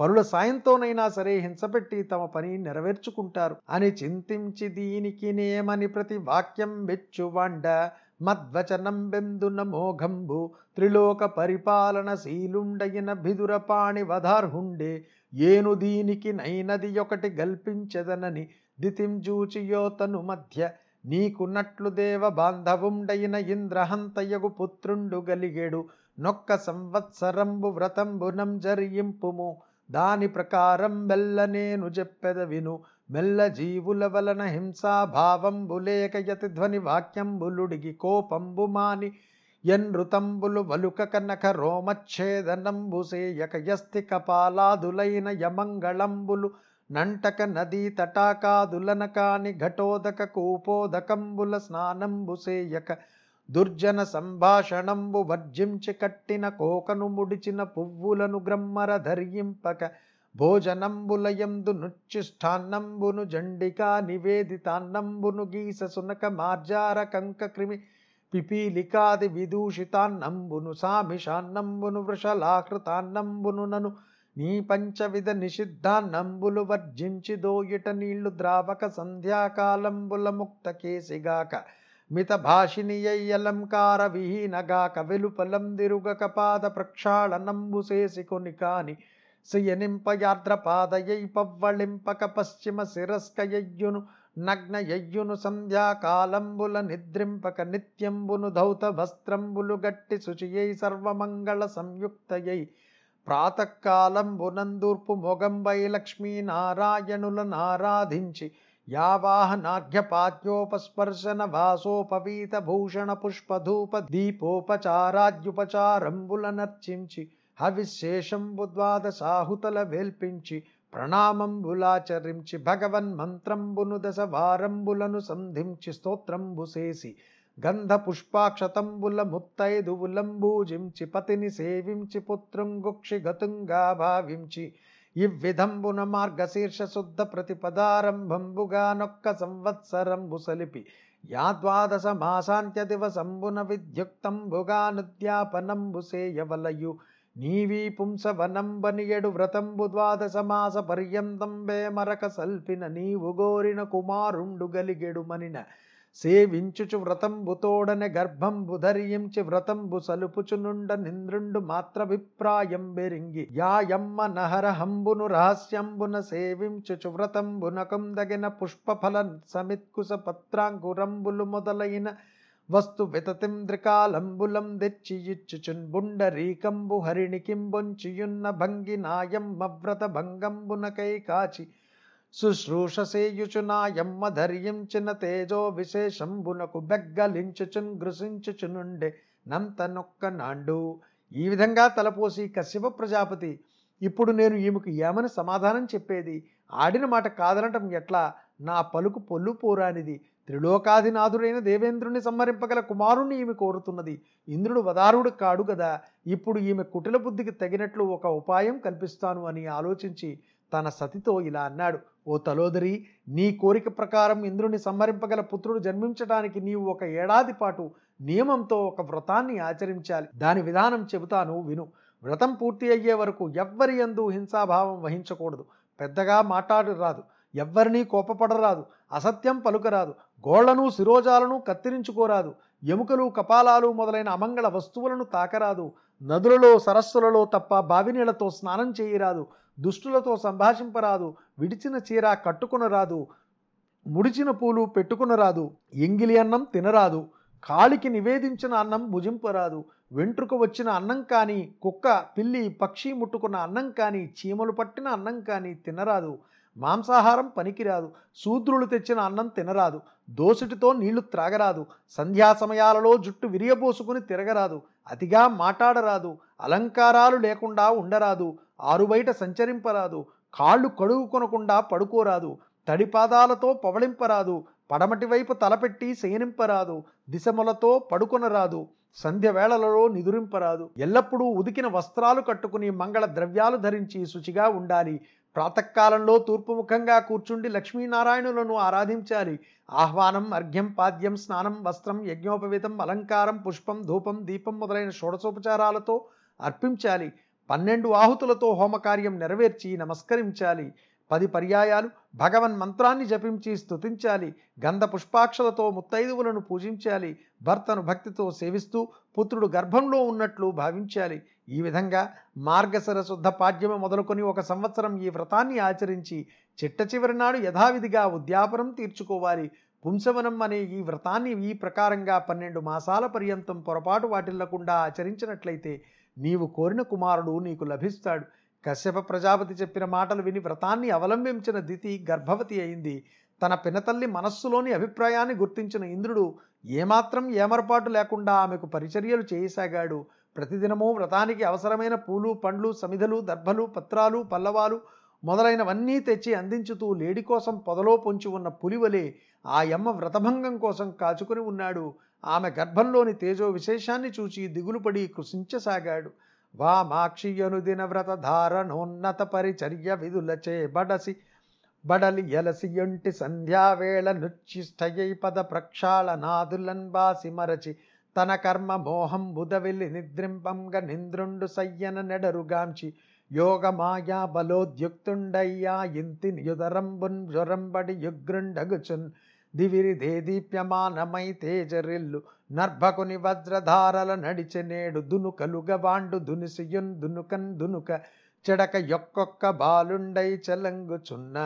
Speaker 1: పనుల సాయంతోనైనా సరే హింసపెట్టి తమ పని నెరవేర్చుకుంటారు. అని చింతించి దీనికి నేమని ప్రతి వాక్యం వెచ్చువండ మద్వచనం బెందున మోఘంబు త్రిలోక పరిపాలన శీలుండయిన భిదురపాణి వధార్హుండే. ఏను దీనికి నైనది ఒకటి గల్పించదనని దితింజూచియోతను మధ్య నీకున్నట్లు దేవ బాంధవుండైన ఇంద్రహంతయగు పుత్రుండు గలిగేడు. నొక్క సంవత్సరంబు వ్రతంబునం జరింపుము దాని ప్రకారం మెల్ల నేను చెప్పెద విను మెల్ల జీవుల వలన హింసాభావంబు లేక యతి ధ్వని వాక్యంబులుడిగి కోపంబు మాని ఎన్ృతంబులు వలుక కనక రోమచ్ఛేదనంబు సేయక యస్తి కపాలాదులైన యమంగళంబులు నంటక నదీ తటాకాదులన కాని ఘటోదక కూపోదకంబుల స్నానంబు సేయక దుర్జన సంభాషణంబు వర్జించి కట్టిన కోకను ముడిచిన పువ్వులను గ్రమ్మర ధర్యింపక భోజనంబులయందు నుచ్చిష్టాన్నంబును జండికా నివేదితాన్నంబును గీస సునక మార్జార కంక క్రిమి పిపీలికాది విదూషితాన్నంబును సామిషాన్నంబును వృషలాకృతాన్నంబును నను నీ పంచవిధ నిషిద్ధాన్నంబులు వర్జించి దోయిట నీళ్ళు ద్రావక సంధ్యాకాలంబుల ముక్త కేసిగాక మిత భాషినియలంకార విహీనగాక వెలుపలం దిరుగక పాద ప్రక్షాళనంబు చేసి కొని కాని శయనింపయాద్రపాదయై పవ్వళింపక పశ్చిమ శిరస్కయ్యును నగ్నయయ్యును సంధ్యాకాలంబుల నిద్రింపక నిత్యంబును ధౌత వస్త్రంబులు గట్టి శుచియై సర్వమంగళ సంయుక్తయై ప్రాతకాలంబునందూర్పు మొగంబై లక్ష్మీనారాయణుల నారాధించి యావాహనార్ఘ్యపాద్యోపస్పర్శన వాసోపవీత భూషణ పుష్పధూప దీపోపచారాద్యుపచారంబుల నర్చించి హవిశేషంబుద్వాద సాహుతల వేల్పించి ప్రణామంబులాచరించి భగవన్ మంత్రంబును దశ వారంబులను సంధించి స్తోత్రంబు చేసి గంధ పుష్పాక్షతంబుల ముత్తైదువులంబూజించి పతిని సేవించి పుత్రుంగుక్షి గతుంగా భావించి ఇవ్విధంబున మార్గశీర్ష శుద్ధ ప్రతిపదారంభంబుగా నొక్క సంవత్సరంబు సలిపి యాద్వాదశ మాసాంత్య దివసంబున విద్యుక్తంబుగా నుద్యాపనంబు సేయవలయు నీవీ పుంసవనంబనియడు వ్రతంబు ద్వాదశమాస పర్యంతం వేమరక సల్పిన నీవు గోరిన కుమారుండు గలిగెడుమనిన సేవించుచు వ్రతంబుతోడనే గర్భంబు ధరించి వ్రతంబు సలుపుచునుండ నింద్రుండు మాత్రభిప్రాయం బెరింగి యాయమ్మ నహరహంబును రహస్యంబున సేవించుచు వ్రతంబునకందగిన పుష్పఫల సమిత్కుశ పత్రాంకురంబులు మొదలైన వస్తు వితతింద్రికాలంబులం తెచ్చి బుండరీకంబు హరిణికింబొంచియున్న భంగి నాయమ్మ వ్రత భంగంబునకై కాచి శుశ్రూషసేయుచు నాయమ్మ ధర్యించిన తేజో విశేషంబునకు బెగ్గలించుచున్ గృసించుచునుండే నంత నొక్క నాండు. ఈ విధంగా తలపోసి కశ్యప ప్రజాపతి ఇప్పుడు నేను ఈమెకు ఏమని సమాధానం చెప్పేది? ఆడిన మాట కాదనటం ఎట్లా? నా పలుకు పొల్లు పోరానిది. త్రిలోకాధినాథుడైన దేవేంద్రుని సంహరింపగల కుమారుణ్ణి ఈమె కోరుతున్నది. ఇంద్రుడు వదారుడు కాడు కదా ఇప్పుడు ఈమె కుటిల బుద్ధికి తగినట్లు ఒక ఉపాయం కల్పిస్తాను అని ఆలోచించి తన సతితో ఇలా అన్నాడు. ఓ తలోదరి నీ కోరిక ప్రకారం ఇంద్రుని సంహరింపగల పుత్రుడు జన్మించడానికి నీవు ఒక ఏడాది పాటు నియమంతో ఒక వ్రతాన్ని ఆచరించాలి. దాని విధానం చెబుతాను విను. వ్రతం పూర్తి అయ్యే వరకు ఎవ్వరి ఎందు హింసాభావం వహించకూడదు. పెద్దగా మాట్లాడరాదు. ఎవ్వరినీ కోపపడరాదు అసత్యం పలుకరాదు గోళ్ళను శిరోజాలను కత్తిరించుకోరాదు ఎముకలు కపాలాలు మొదలైన అమంగళ వస్తువులను తాకరాదు నదులలో సరస్సులలో తప్ప బావినీళ్ళతో స్నానం చేయరాదు దుష్టులతో సంభాషింపరాదు విడిచిన చీర కట్టుకునరాదు ముడిచిన పూలు పెట్టుకునరాదు ఎంగిలి అన్నం తినరాదు కాళికి నివేదించిన అన్నం భుజింపరాదు వెంట్రుక వచ్చిన అన్నం కానీ కుక్క పిల్లి పక్షి ముట్టుకున్న అన్నం కానీ చీమలు పట్టిన అన్నం కానీ తినరాదు మాంసాహారం పనికిరాదు. శూద్రులు తెచ్చిన అన్నం తినరాదు. దోసుటితో నీళ్ళు త్రాగరాదు. సంధ్యా సమయాలలో జుట్టు విరియబోసుకుని తిరగరాదు. అతిగా మాట్లాడరాదు అలంకారాలు లేకుండా ఉండరాదు. ఆరుబయట సంచరింపరాదు. కాళ్ళు కడుగుకొనకుండా పడుకోరాదు. తడిపాదాలతో పవళింపరాదు. పడమటి వైపు తలపెట్టి శయనింపరాదు. దిశములతో పడుకొనరాదు. సంధ్య వేళలలో నిదురింపరాదు. ఎల్లప్పుడూ ఉదికిన వస్త్రాలు కట్టుకుని మంగళ ద్రవ్యాలు ధరించి శుచిగా ఉండాలి. ప్రాతకాలంలో తూర్పుముఖంగా కూర్చుండి లక్ష్మీనారాయణులను ఆరాధించాలి. ఆహ్వానం అర్ఘ్యం పాద్యం స్నానం వస్త్రం యజ్ఞోపవీతం అలంకారం పుష్పం ధూపం దీపం మొదలైన షోడసోపచారాలతో అర్పించాలి. పన్నెండు ఆహుతులతో హోమకార్యం నెరవేర్చి నమస్కరించాలి. పది పర్యాయాలు భగవన్ మంత్రాన్ని జపించి స్తుతించాలి. గంధ పుష్పాక్షలతో ముత్తైదువులను పూజించాలి. భర్తను భక్తితో సేవిస్తూ పుత్రుడు గర్భంలో ఉన్నట్లు భావించాలి. ఈ విధంగా మార్గశిర శుద్ధ పాడ్యమ మొదలుకొని ఒక సంవత్సరం ఈ వ్రతాన్ని ఆచరించి చిట్ట చివరి నాడు యథావిధిగా ఉద్యాపనం తీర్చుకోవాలి. పుంసవనం అనే ఈ వ్రతాన్ని ఈ ప్రకారంగా పన్నెండు మాసాల పర్యంతం పొరపాటు వాటిల్లకుండా ఆచరించినట్లయితే నీవు కోరిన కుమారుడు నీకు లభిస్తాడు. కశ్యప ప్రజాపతి చెప్పిన మాటలు విని వ్రతాన్ని అవలంబించిన దితి గర్భవతి అయింది. తన పినతల్లి మనస్సులోని అభిప్రాయాన్ని గుర్తించిన ఇంద్రుడు ఏమాత్రం ఏమరపాటు లేకుండా ఆమెకు పరిచర్యలు చేయసాగాడు. ప్రతిదినము వ్రతానికి అవసరమైన పూలు పండ్లు సమిధలు దర్భలు పత్రాలు పల్లవాలు మొదలైనవన్నీ తెచ్చి అందించుతూ లేడి కోసం పొదలో పొంచి ఉన్న పులివలే ఆ యమ్మ వ్రతభంగం కోసం కాచుకుని ఉన్నాడు. ఆమె గర్భంలోని తేజో విశేషాన్ని చూచి దిగులుపడి కృషించసాగాడు వామాక్షియనుదిన వ్రత ధారణోన్నత పరిచర్య విధులచే బడసి బడలి ఎలసి ఎంటి సంధ్యావేళ నుచ్చిష్టయై పద ప్రక్షాళనాదులన్బాసి మరచి తన కర్మ మోహం బుధవిల్లి నిద్రింపంగ నింద్రుండు సయ్యన నెడరుగాంచి యోగ మాయా బలోద్యుక్తుండయ్యా ఇంతి యుదరంబున్ జ్వరంబడి యుగ్రుండగుచున్ దివిరి దేదీప్యమానమై తేజరిల్లు నర్భకుని వజ్రధారల నడిచె నేడు దునుకలుగ వాండు దునిసియున్ దునుకన్ దునుక చెడక యొక్కొక్క బాలుండై చెలంగుచున్న.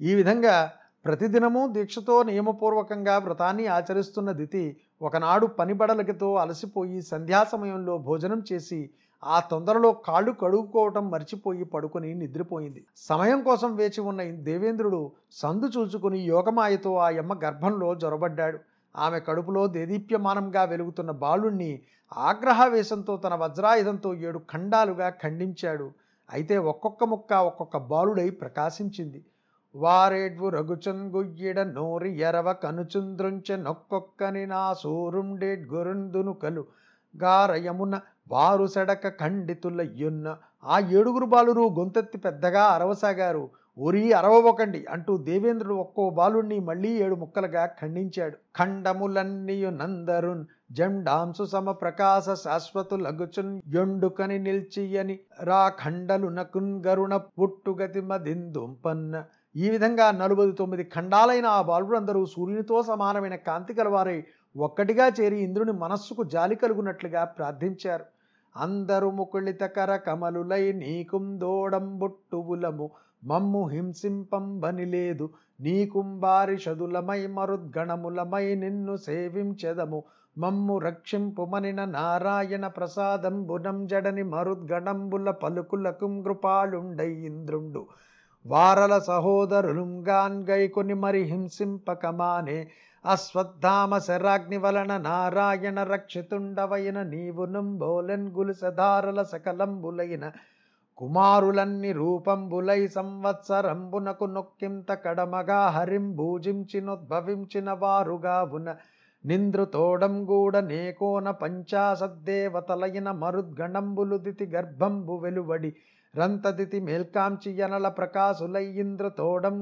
Speaker 1: ఈ విధంగా ప్రతిదినము దీక్షతో నియమపూర్వకంగా వ్రతాన్ని ఆచరిస్తున్న దితి ఒకనాడు పనిబడలకితో అలసిపోయి సంధ్యా సమయంలో భోజనం చేసి ఆ తొందరలో కాళ్ళు కడుక్కోవటం మర్చిపోయి పడుకొని నిద్రపోయింది. సమయం కోసం వేచి ఉన్న దేవేంద్రుడు సందు చూచుకుని యోగమాయతో ఆ యమ్మ గర్భంలో జొరబడ్డాడు. ఆమె కడుపులో దేదీప్యమానంగా వెలుగుతున్న బాలుణ్ణి ఆగ్రహావేశంతో తన వజ్రాయుధంతో ఏడు ఖండాలుగా ఖండించాడు. అయితే ఒక్కొక్క ముక్క ఒక్కొక్క బాలుడై ప్రకాశించింది. వారేడ్వు రఘుచంగుయ్యిడ నోరి ఎరవ కనుచుంద్రుంచె నొక్కొక్కని నా సూరుండేడ్ గురుందునుకలు గారయమున వారు సెడక ఖండితులయ్యున్న ఆ ఏడుగురు బాలురు గొంతెత్తి పెద్దగా అరవసాగారు. ఒరి అరవబోకండి అంటూ దేవేంద్రుడు ఒక్కో బాలుణ్ణి మళ్ళీ ఏడు ముక్కలుగా ఖండించాడు. ఖండములన్నీయు నందరున్ జండాంసు సమ ప్రకాశ శాశ్వతులగుచున్ యొండుకని నిల్చియని రా ఖండలు నకున్ గరుణ పుట్టుగతి మదిందుంపన్న ఈ విధంగా నలభై తొమ్మిది ఖండాలైన ఆ బాలురందరూ సూర్యునితో సమానమైన కాంతి కలవారై ఒక్కటిగా చేరి ఇంద్రుని మనస్సుకు జాలి కలుగునట్లుగా ప్రార్థించారు. అందరు ముకుళిత కర కమలులై నీకుందోడంబొట్టువులము మమ్ము హింసింపంబని లేదు. నీకుంబారిషదులమై మరుద్గణములమై నిన్ను సేవించెదము. మమ్ము రక్షింపుమనిన నారాయణ ప్రసాదంబునం జడని మరుద్గణంబుల పలుకులకు కృపాళుండై ఇంద్రుండు. వారల సహోదరులుంగాన్ గైకొని మరి హింసింపకమానే. అశ్వత్థామ శరాగ్ని వలన నారాయణ రక్షితుండవైన నీవు నుంబోలెన్ గులిసధారల సకలంబులైన. కుమారులన్ని రూపంబులై సంవత్సరంబునకు నొక్కింత కడమగా హరిం భూజించినోద్భవించిన వారుగావున నింద్రుతోడం గూడ నేకోన పంచాసద్దేవతలైన మరుద్గణంబులు దితి గర్భంబు వెలువడి. రంతదితి మేల్కాంచి యనల ప్రకాశులై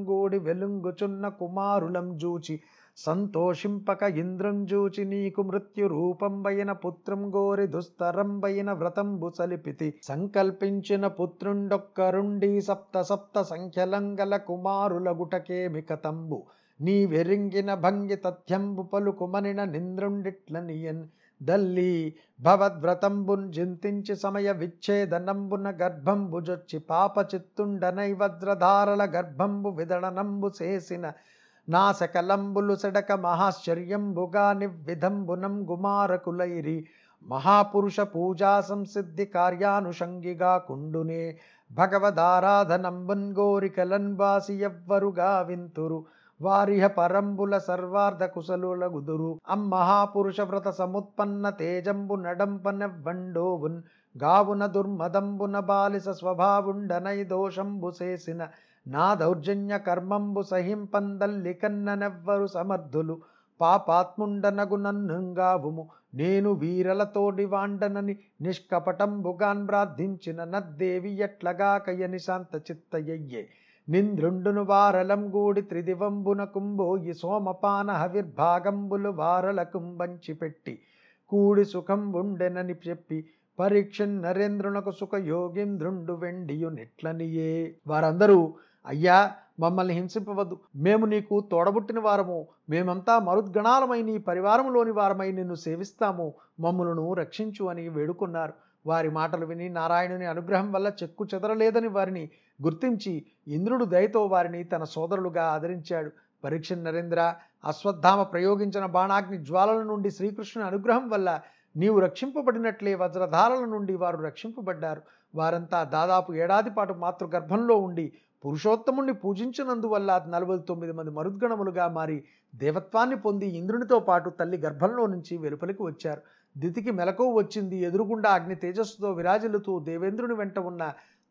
Speaker 1: గూడి వెలుంగుచున్న కుమారులం జూచి సంతోషింపక ఇంద్రం జూచి నీకు మృత్యు రూపంబైన పుత్రం గోరి దుస్తరంబైన వ్రతంబు సలిపితి. సంకల్పించిన పుత్రుండొక్కరుండి సప్త సప్త సంఖ్యలంగల కుమారుల గుటకేమి కతంబు నీ వెరింగిన భంగి తథ్యంబు పలుకుమనిన నింద్రుండిట్లనియన్ దల్లి భవద్వ్రతంబున్ జింతించి సమయ విచ్ఛేదనంబున గర్భంబు జొచ్చి పాప చిత్తుండనై వజ్రధారల గర్భంబు విదళనంబు చేసిన నాశకలంబులు సెడక మహాశ్చర్యంబుగా నివ్విధంబునం గుమారకులైరి మహాపురుష పూజా సంసిద్ధి కార్యానుషంగిగా కుండునే భగవదారాధనంబున్ గోరికలన్ బాసి ఎవ్వరుగా వింతురు. వారిహ పరంబుల సర్వార్ధ కుశలుల గుదురు. అమ్మహాపురుష వ్రత సముత్పన్న తేజంబు నడంపనెవ్వండోవున్ గావున దుర్మదంబున బాలిస స్వభావుండనై దోషంబు చేసిన నా దౌర్జన్య కర్మంబు సహింపందల్లి కన్ననెవ్వరు సమర్థులు. పాపాత్ముండనగు నన్నుంగావుము. నేను వీరలతోడి వాండనని నిష్కపటంబుగాన్ ప్రార్థించిన. నద్దేవి ఎట్లగా కయ్యని శాంత చిత్తయ్యే నింద్రుండును వారలం గూడి త్రిదివంబున కుంబోయి సోమపాన హవిర్భాగంబులు వారల కుంబంచి పెట్టి కూడి సుఖం ఉండెనని చెప్పి పరీక్షన్ నరేంద్రునకు సుఖ యోగింద్రుండు వెండియు నెట్లనియే. వారందరూ అయ్యా మమ్మల్ని హింసింపవద్దు. మేము నీకు తోడబుట్టిన వారము. మేమంతా మరుద్గణాలమై నీ పరివారంలోని వారమై నిన్ను సేవిస్తాము. మమ్మలను రక్షించు అని వేడుకున్నారు. వారి మాటలు విని నారాయణుని అనుగ్రహం వల్ల చెక్కు చెదరలేదని వారిని గుర్తించి ఇంద్రుడు దయతో వారిని తన సోదరులుగా ఆదరించాడు. పరీక్ష నరేంద్ర అశ్వత్థామ ప్రయోగించిన బాణాగ్ని జ్వాలల నుండి శ్రీకృష్ణుని అనుగ్రహం వల్ల నీవు రక్షింపబడినట్లే వజ్రధారల నుండి వారు రక్షింపబడ్డారు. వారంతా దాదాపు ఏడాది పాటు మాతృగర్భంలో ఉండి పురుషోత్తముణ్ణి పూజించినందువల్ల నలభై తొమ్మిది మంది మరుద్గణములుగా మారి దేవత్వాన్ని పొంది ఇంద్రునితో పాటు తల్లి గర్భంలో నుంచి వెలుపలికి వచ్చారు. దితికి మెలకువ వచ్చింది. ఎదురుగుండా అగ్ని తేజస్సుతో విరాజిల్లుతూ దేవేంద్రుని వెంట ఉన్న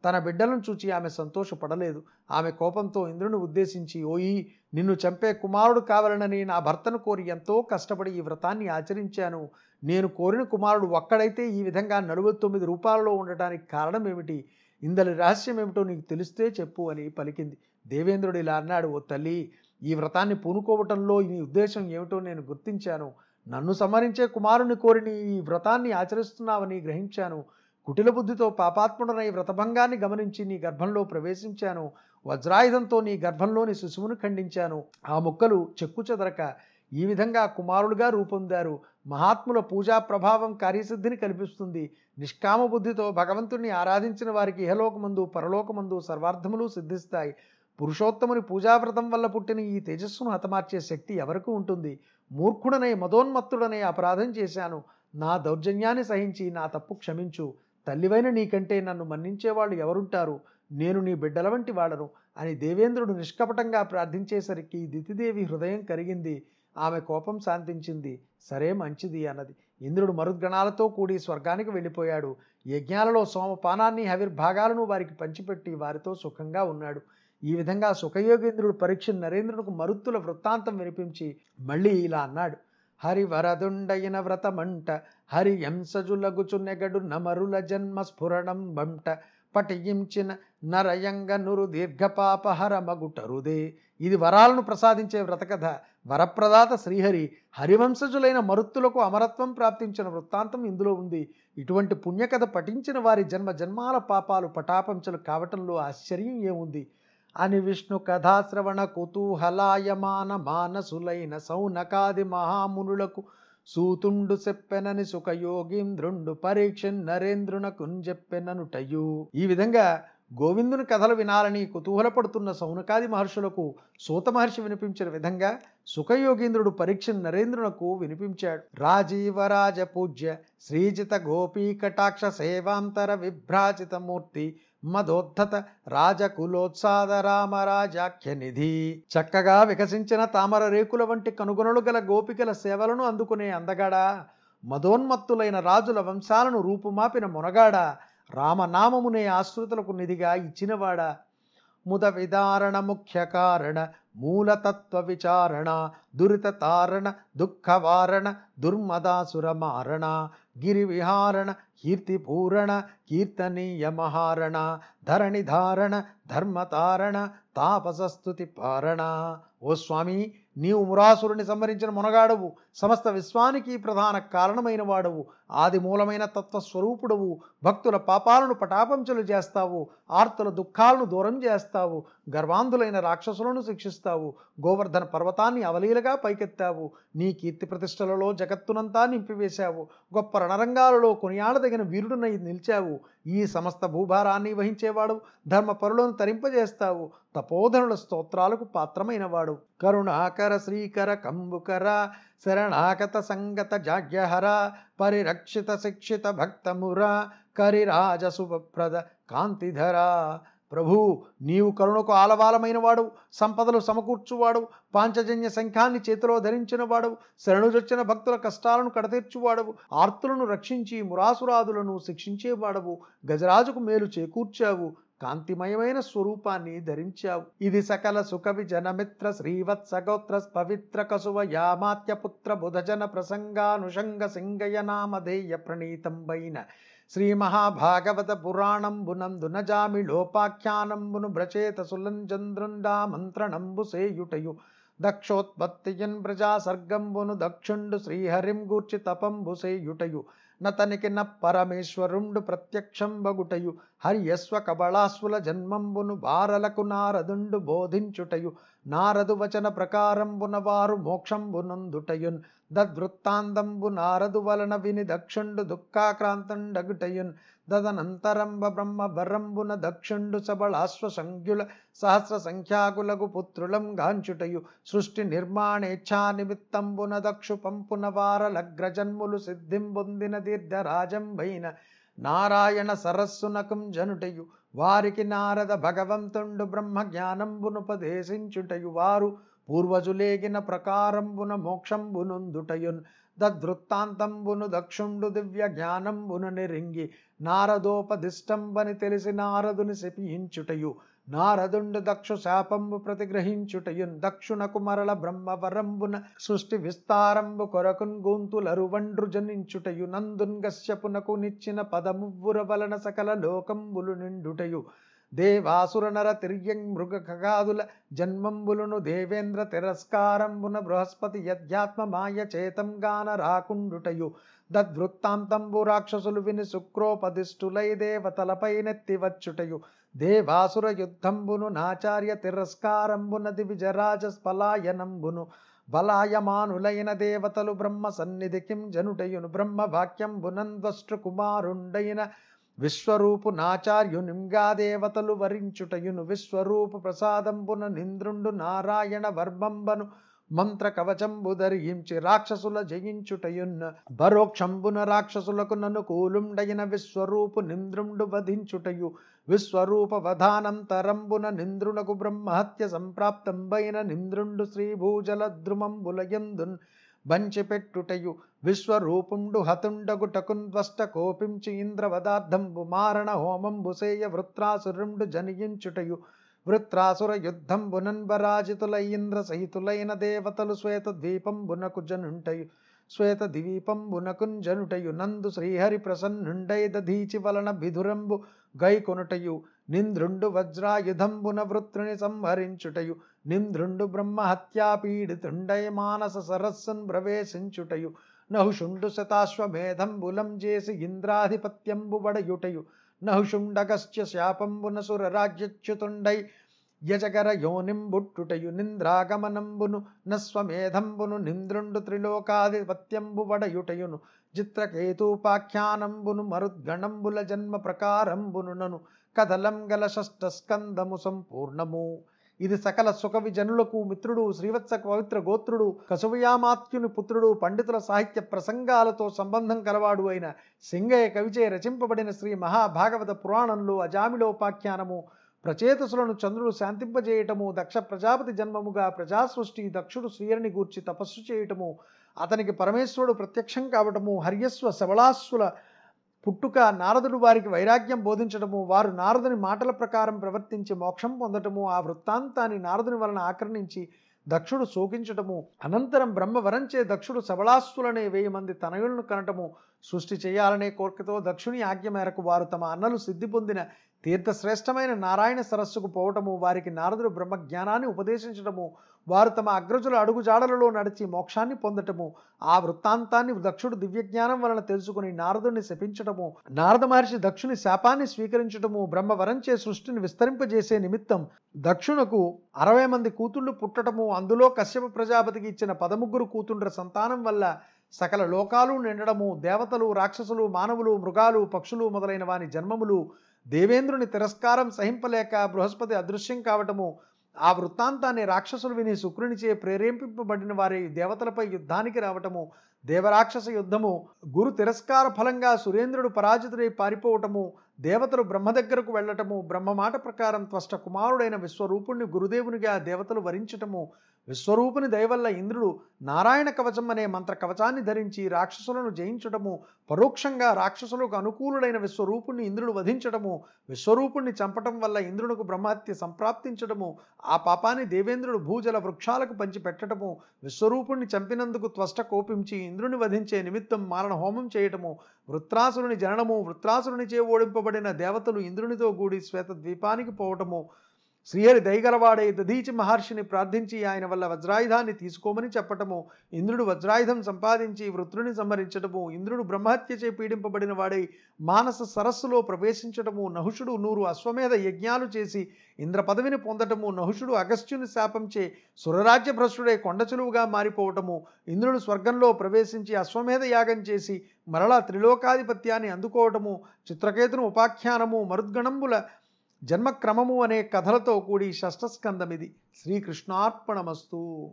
Speaker 1: తన బిడ్డలను చూచి ఆమె సంతోషపడలేదు. ఆమె కోపంతో ఇంద్రుని ఉద్దేశించి ఓయి నిన్ను చంపే కుమారుడు కావాలనని నా భర్తను కోరి ఎంతో కష్టపడి ఈ వ్రతాన్ని ఆచరించాను. నేను కోరిన కుమారుడు ఒక్కడైతే ఈ విధంగా నలభై తొమ్మిది రూపాయలలో ఉండటానికి కారణం ఏమిటి? ఇందలి రహస్యం ఏమిటో నీకు తెలిస్తే చెప్పు అని పలికింది. దేవేంద్రుడు ఇలా అన్నాడు ఓ తల్లి ఈ వ్రతాన్ని పూనుకోవటంలో నీ ఉద్దేశం ఏమిటో నేను గుర్తించాను. నన్ను సంహరించే కుమారుని కోరిని ఈ వ్రతాన్ని ఆచరిస్తున్నావని గ్రహించాను. కుటిల బుద్ధితో పాపాత్ముడనై వ్రతభంగాన్ని గమనించి నీ గర్భంలో ప్రవేశించాను. వజ్రాయుధంతో నీ గర్భంలోని శిశువును ఖండించాను. ఆ మొక్కలు చెక్కు చెదరక ఈ విధంగా కుమారులుగా రూపొందారు. మహాత్ముల పూజా ప్రభావం కార్యసిద్ధిని కల్పిస్తుంది. నిష్కామ బుద్ధితో భగవంతుణ్ణి ఆరాధించిన వారికి ఇహలోకమందు పరలోకమందు సర్వార్థములు సిద్ధిస్తాయి. పురుషోత్తముని పూజావ్రతం వల్ల పుట్టిన ఈ తేజస్సును హతమార్చే శక్తి ఎవరికి ఉంటుంది? మూర్ఖుడనే మదోన్మత్తుడనే అపరాధం చేశాను. నా దౌర్జన్యాన్ని సహించి నా తప్పు క్షమించు. తల్లివైన నీకంటే నన్ను మన్నించేవాళ్ళు ఎవరుంటారు? నేను నీ బిడ్డల వంటి వాడను. అని దేవేంద్రుడు నిష్కపటంగా ప్రార్థించేసరికి దితిదేవి హృదయం కరిగింది. ఆమె కోపం శాంతించింది. సరే మంచిది అన్నది. ఇంద్రుడు మరుద్గణాలతో కూడి స్వర్గానికి వెళ్ళిపోయాడు. యజ్ఞాలలో సోమపానాన్ని హవిర్భాగాలను వారికి పంచిపెట్టి వారితో సుఖంగా ఉన్నాడు. ఈ విధంగా సుఖయోగేంద్రుడు పరీక్ష నరేంద్రునికి మరుత్తుల వృత్తాంతం వినిపించి మళ్ళీ ఇలా అన్నాడు. హరివరదుండయిన వ్రతమంట హరి ఎంసజులగుచు నెగడు నమరుల జన్మ స్ఫురణం బంట పటియించిన నరయంగ నురు దీర్ఘపాపహర మగుటరుదే ఇది వరాలను ప్రసాదించే వ్రతకథ. వరప్రదాత శ్రీహరి హరివంశజులైన మరుత్తులకు అమరత్వం ప్రాప్తించిన వృత్తాంతం ఇందులో ఉంది. ఇటువంటి పుణ్యకథ పఠించిన వారి జన్మ జన్మాల పాపాలు పటాపంచలు కావటంలో ఆశ్చర్యం ఏముంది? అని విష్ణు కథాశ్రవణ కుతూహలాయమాన మానసులైన సౌనకాది మహామునులకు సూతుండు చెప్పెనని సుఖయోగీంద్రుండు పరీక్ష నరేంద్రునకు చెప్పెననుటయు. ఈ విధంగా గోవిందుని కథలు వినాలని కుతూహలపడుతున్న సౌనకాది మహర్షులకు సూత మహర్షి వినిపించిన విధంగా సుఖయోగీంద్రుడు పరీక్ష నరేంద్రునకు వినిపించాడు. రాజీవరాజ పూజ్య శ్రీజిత గోపీ కటాక్ష సేవాంతర విభ్రాజిత మూర్తి మదోద్ధత రాజకులోత్సాద రామరాజాఖ్య నిధి చక్కగా వికసించిన తామర రేకుల వంటి కనుగొనలు గల గోపికల సేవలను అందుకునే అందగాడ? మదోన్మత్తులైన రాజుల వంశాలను రూపుమాపిన మునగాడ? రామనామమునే ఆశ్రుతులకు నిధిగా ఇచ్చినవాడ? ముద విదారణ ముఖ్య కారణ మూలతత్వ విచారణ దురిత తారణ దుఃఖవారణ దుర్మదాసుర మారణ గిరి విహారణ కీర్తిపూరణ కీర్తనీయ మహారణ ధరణి ధారణ ధర్మతారణ తాపసస్తుతి పారణ. ఓ స్వామి నీవు మురాసురుని సంహరించిన మునగాడవు సమస్త విశ్వానికి ప్రధాన కారణమైన వాడవు ఆది మూలమైన తత్వస్వరూపుడవు భక్తుల పాపాలను పటాపంచలు చేస్తావు ఆర్తుల దుఃఖాలను దూరం చేస్తావు గర్వాంధులైన రాక్షసులను శిక్షిస్తావు గోవర్ధన పర్వతాన్ని అవలీలగా పైకెత్తావు నీ కీర్తి ప్రతిష్టలలో జగత్తునంతా నింపివేశావు గొప్ప రణరంగాలలో కొనియాడదగిన వీరుడునై నిలిచావు. ఈ సమస్త భూభారాన్ని వహించేవాడు ధర్మపరులను తరింపజేస్తావు. తపోధనుల స్తోత్రాలకు పాత్రమైనవాడు. కరుణాకర శ్రీకర కంబుకర శరణాగత సంగత జాగ్యహర పరిరక్షిత శిక్షిత భక్తముర కరిరాజ శుభప్రద కాంతిధర. ప్రభు నీవు కరుణకు ఆలవాలమైన వాడు సంపదలు సమకూర్చువాడు పాంచజన్య శంఖాన్ని చేతిలో ధరించిన వాడు శరణుజొచ్చిన భక్తుల కష్టాలను కడతీర్చువాడవు ఆర్తులను రక్షించి మురాసురాదులను శిక్షించేవాడవు గజరాజుకు మేలు చేకూర్చావు కాంతిమయమైన స్వరూపాన్ని ధరించావు. ఇది సకల సుఖ విజనమిత్ర శ్రీవత్స గోత్ర పవిత్ర కసువ యామాత్యపుత్ర బుధజన ప్రసంగానుషంగ సింగయ నామధేయ ప్రణీతంబైన శ్రీ మహాభాగవత పురాణంబునందున జామిలోపాఖ్యానంబును బ్రచేత సులంచంద్రుండా మంత్రణంబు సేయుటయు దక్షోత్పత్తియన్ ప్రజా సర్గంబును దక్షుండు శ్రీహరిం గూర్చి తపంబు సేయుటయు నతనికి న పరమేశ్వరుండు ప్రత్యక్షం బగుటయు హర్యస్వ కబళాస్వుల జన్మంబును వారలకు నారదుండు బోధించుటయు. నారదు వచన ప్రకారంబున వారు మోక్షంబునందుటయున్. దద్వృత్తాంతంబు నారదు వలన విని దక్షుండు దుఃఖాక్రాంతండగుటయున్. దదనంతరంబ బ్రహ్మ వరంబున దక్షుండు సబళాశ్వ సంఖ్యుల సహస్ర సంఖ్యాకులకు పుత్రులం గాంచుటయు. సృష్టి నిర్మాణేచ్ఛా నిమిత్తంబున దక్షు పంపున వారలగ్రజన్ములు సిద్ధిం పొందిన దీర్ఘరాజంబైన నారాయణ సరస్సునకం జనుటయు. వారికి నారద భగవంతుండు బ్రహ్మ జ్ఞానంబునుపదేశించుటయు వారు పూర్వజులేగిన ప్రకారంబున మోక్షంబునుందుటయున్ దృత్తాంతంబును దక్షుండు దివ్య జ్ఞానంబును నిరింగి నారదోపదిష్టంబని తెలిసి నారదుని శపించుటయు నారదుండు దక్షు శాపంబు ప్రతిగ్రహించుటయున్ దక్షునకు మరల బ్రహ్మవరంబున సృష్టి విస్తారంబు కొరకున్ గూంతులరువండ్రు జనించుటయు నందున్ గశ్యపునకు నిచ్చిన పదమువ్వుర వలన సకల లోకంబులు నిండుటయు దేవాసుర నర తిర్యంగ్ మృగ ఖగాదుల జన్మంబులను దేవేంద్ర తిరస్కారంబున బృహస్పతి యధ్యాత్మ మాయ చేతంగాన రాకుండుటయు దద్వృత్తాంతంబు రాక్షసులు విని శుక్రోపదిష్టులై దేవతలపై నెత్తివచ్చుటయు. దేవాసుర యుద్ధంబును నాచార్య తిరస్కారంబున దివిజరాజ స్ఫలాయనంబును బలాయమానులైన దేవతలు బ్రహ్మ సన్నిధికిం జనుటయును బ్రహ్మ వాక్యంబునంద్వష్ట్ర కుమారుండైన విశ్వరూపు నాచార్యునింగా దేవతలు వరించుటయును. విశ్వరూపు ప్రసాదంబున నింద్రుండు నారాయణ వర్మంబను మంత్ర కవచంబు ధరించి రాక్షసుల జయించుటయున్న. పరోక్షంబున రాక్షసులకు నన్ను కూలుండైన విశ్వరూపు నింద్రుండు వధించుటయు. విశ్వరూప వధానంతరంబున నింద్రునకు బ్రహ్మహత్య సంప్రాప్తంబైన నింద్రుండు శ్రీభూజల ద్రుమంబులయందున్ బంచిపెట్టుటయు. విశ్వరూపుండు హతుండగుటకుంద్వష్ట కోపించి ఇంద్రవదార్థంబు మారణ హోమంబు సేయ వృత్రాసురుండు జనియించుటయు. వృత్రాసుర యుద్ధంబునన్బరాజితుల ఇంద్ర సహితులైన దేవతలు శ్వేత ద్వీపంబునకు జనుంటయు. శ్వేత ద్వీపంబునకున్ జనుటయు. నందు శ్రీహరి ప్రసన్నుండై దధీచి వలన బిధురంబు గైకొనుటయు. నింద్రుండు వజ్రాయుధంబున వృత్రుని సంహరించుటయు. నింద్రుండు బ్రహ్మ హత్యాపీడితుండై మానస సరస్సన్ ప్రవేశించుటయు. నహుషుండు శతాశ్వమేధంబులం చేసి ఇంద్రాధిపత్యంబు వడయుటయు. నహుషుండగస్య శాపంబున సురరాజ్యచ్యుతుండై యజగర యోనింబుట్టుటయు. నింద్రాగమనంబును నస్వమేధంబును నింద్రుండు త్రిలోకాధిపత్యంబు వడయుటయును. చిత్రకేతూపాఖ్యానంబును మరుద్గణంబుల జన్మ ప్రకారంబును నను కదలం గల షష్ట స్కందము సంపూర్ణము. ఇది సకల సుఖవి జనులకు మిత్రుడు శ్రీవత్స పవిత్ర గోత్రుడు కసువయామాత్యుని పుత్రుడు పండితుల సాహిత్య ప్రసంగాలతో సంబంధం కలవాడు అయిన సింగయ్య కవిచే రచింపబడిన శ్రీ మహాభాగవత పురాణంలో అజామిలోపాఖ్యానము ప్రచేతసులను చంద్రుడు శాంతింపజేయటము దక్ష ప్రజాపతి జన్మముగా ప్రజాసృష్టి దక్షుడు శ్రీయరిని గూర్చి తపస్సు చేయటము అతనికి పరమేశ్వరుడు ప్రత్యక్షం కావటము హర్యస్వ శబళాస్సుల పుట్టుక నారదుడు వారికి వైరాగ్యం బోధించడము వారు నారదుని మాటల ప్రకారం ప్రవర్తించి మోక్షం పొందటము ఆ వృత్తాంతాన్ని నారదుని వలన ఆకర్ణించి దక్షుడు శోకించటము అనంతరం బ్రహ్మవరంచే దక్షుడు సబళాస్తులనే వెయ్యి మంది తనయులను కనటము సృష్టి చేయాలనే కోరికతో దక్షుని ఆజ్ఞ మేరకు వారు తమ అన్నలు సిద్ధి పొందిన తీర్థశ్రేష్టమైన నారాయణ సరస్సుకు పోవటము వారికి నారదుడు బ్రహ్మ జ్ఞానాన్ని ఉపదేశించటము వారు తమ అగ్రజుల అడుగుజాడలలో నడిచి మోక్షాన్ని పొందటము ఆ వృత్తాంతాన్ని దక్షుడు దివ్యజ్ఞానం వలన తెలుసుకుని నారదుని శపించటము నారద మహర్షి దక్షుని శాపాన్ని స్వీకరించటము బ్రహ్మవరంచే సృష్టిని విస్తరింపజేసే నిమిత్తం దక్షునకు అరవై మంది కూతుళ్ళు పుట్టటము అందులో కశ్యప ప్రజాపతికి ఇచ్చిన పదముగ్గురు కూతుండ్ర సంతానం వల్ల సకల లోకాలు నిండడము దేవతలు రాక్షసులు మానవులు మృగాలు పక్షులు మొదలైన వాని జన్మములు దేవేంద్రుని తిరస్కారం సహింపలేక బృహస్పతి అదృశ్యం కావటము ఆ వృత్తాంతాన్ని రాక్షసులు విని శుక్రునిచే ప్రేరేపింపబడిన వారి దేవతలపై యుద్ధానికి రావటము దేవరాక్షస యుద్ధము గురు తిరస్కార ఫలంగా సురేంద్రుడు పరాజితుడై పారిపోవటము దేవతలు బ్రహ్మ దగ్గరకు వెళ్ళటము బ్రహ్మ మాట ప్రకారం త్వష్ట కుమారుడైన విశ్వరూపుణ్ణి గురుదేవునిగా దేవతలు వరించటము విశ్వరూపుని దయవల్ల ఇంద్రుడు నారాయణ కవచం అనే మంత్ర కవచాన్ని ధరించి రాక్షసులను జయించటము పరోక్షంగా రాక్షసులకు అనుకూలుడైన విశ్వరూపుణ్ణి ఇంద్రుడు వధించటము విశ్వరూపుణ్ణి చంపటం వల్ల ఇంద్రునికు బ్రహ్మహత్య సంప్రాప్తించటము ఆ పాపాన్ని దేవేంద్రుడు భూజల వృక్షాలకు పంచిపెట్టటము విశ్వరూపుణ్ణి చంపినందుకు త్వష్ట కోపించి ఇంద్రుని వధించే నిమిత్తం మారణ హోమం చేయటము వృత్రాసురుని జననము వృత్రాసురునిచే ఓడింపబడిన దేవతలు ఇంద్రునితో కూడి శ్వేత ద్వీపానికి పోవటము శ్రీహరి దయగలవాడే దధీచి మహర్షిని ప్రార్థించి ఆయన వల్ల వజ్రాయుధాన్ని తీసుకోమని చెప్పటము ఇంద్రుడు వజ్రాయుధం సంపాదించి వృత్రుని సంహరించటము ఇంద్రుడు బ్రహ్మహత్యచే పీడింపబడిన వాడై మానస సరస్సులో ప్రవేశించటము నహుషుడు నూరు అశ్వమేధ యజ్ఞాలు చేసి ఇంద్ర పదవిని పొందటము నహుషుడు అగస్త్యుని శాపంచే సురరాజ్య భ్రష్టుడే కొండచులువుగా మారిపోవటము ఇంద్రుడు స్వర్గంలో ప్రవేశించి అశ్వమేధ యాగం చేసి మరలా త్రిలోకాధిపత్యాన్ని అందుకోవటము చిత్రకేతును ఉపాఖ్యానము మరుద్గణంబుల జన్మక్రమము అనే కథలతో కూడి షష్ఠస్కందమిది. శ్రీకృష్ణార్పణమస్తు.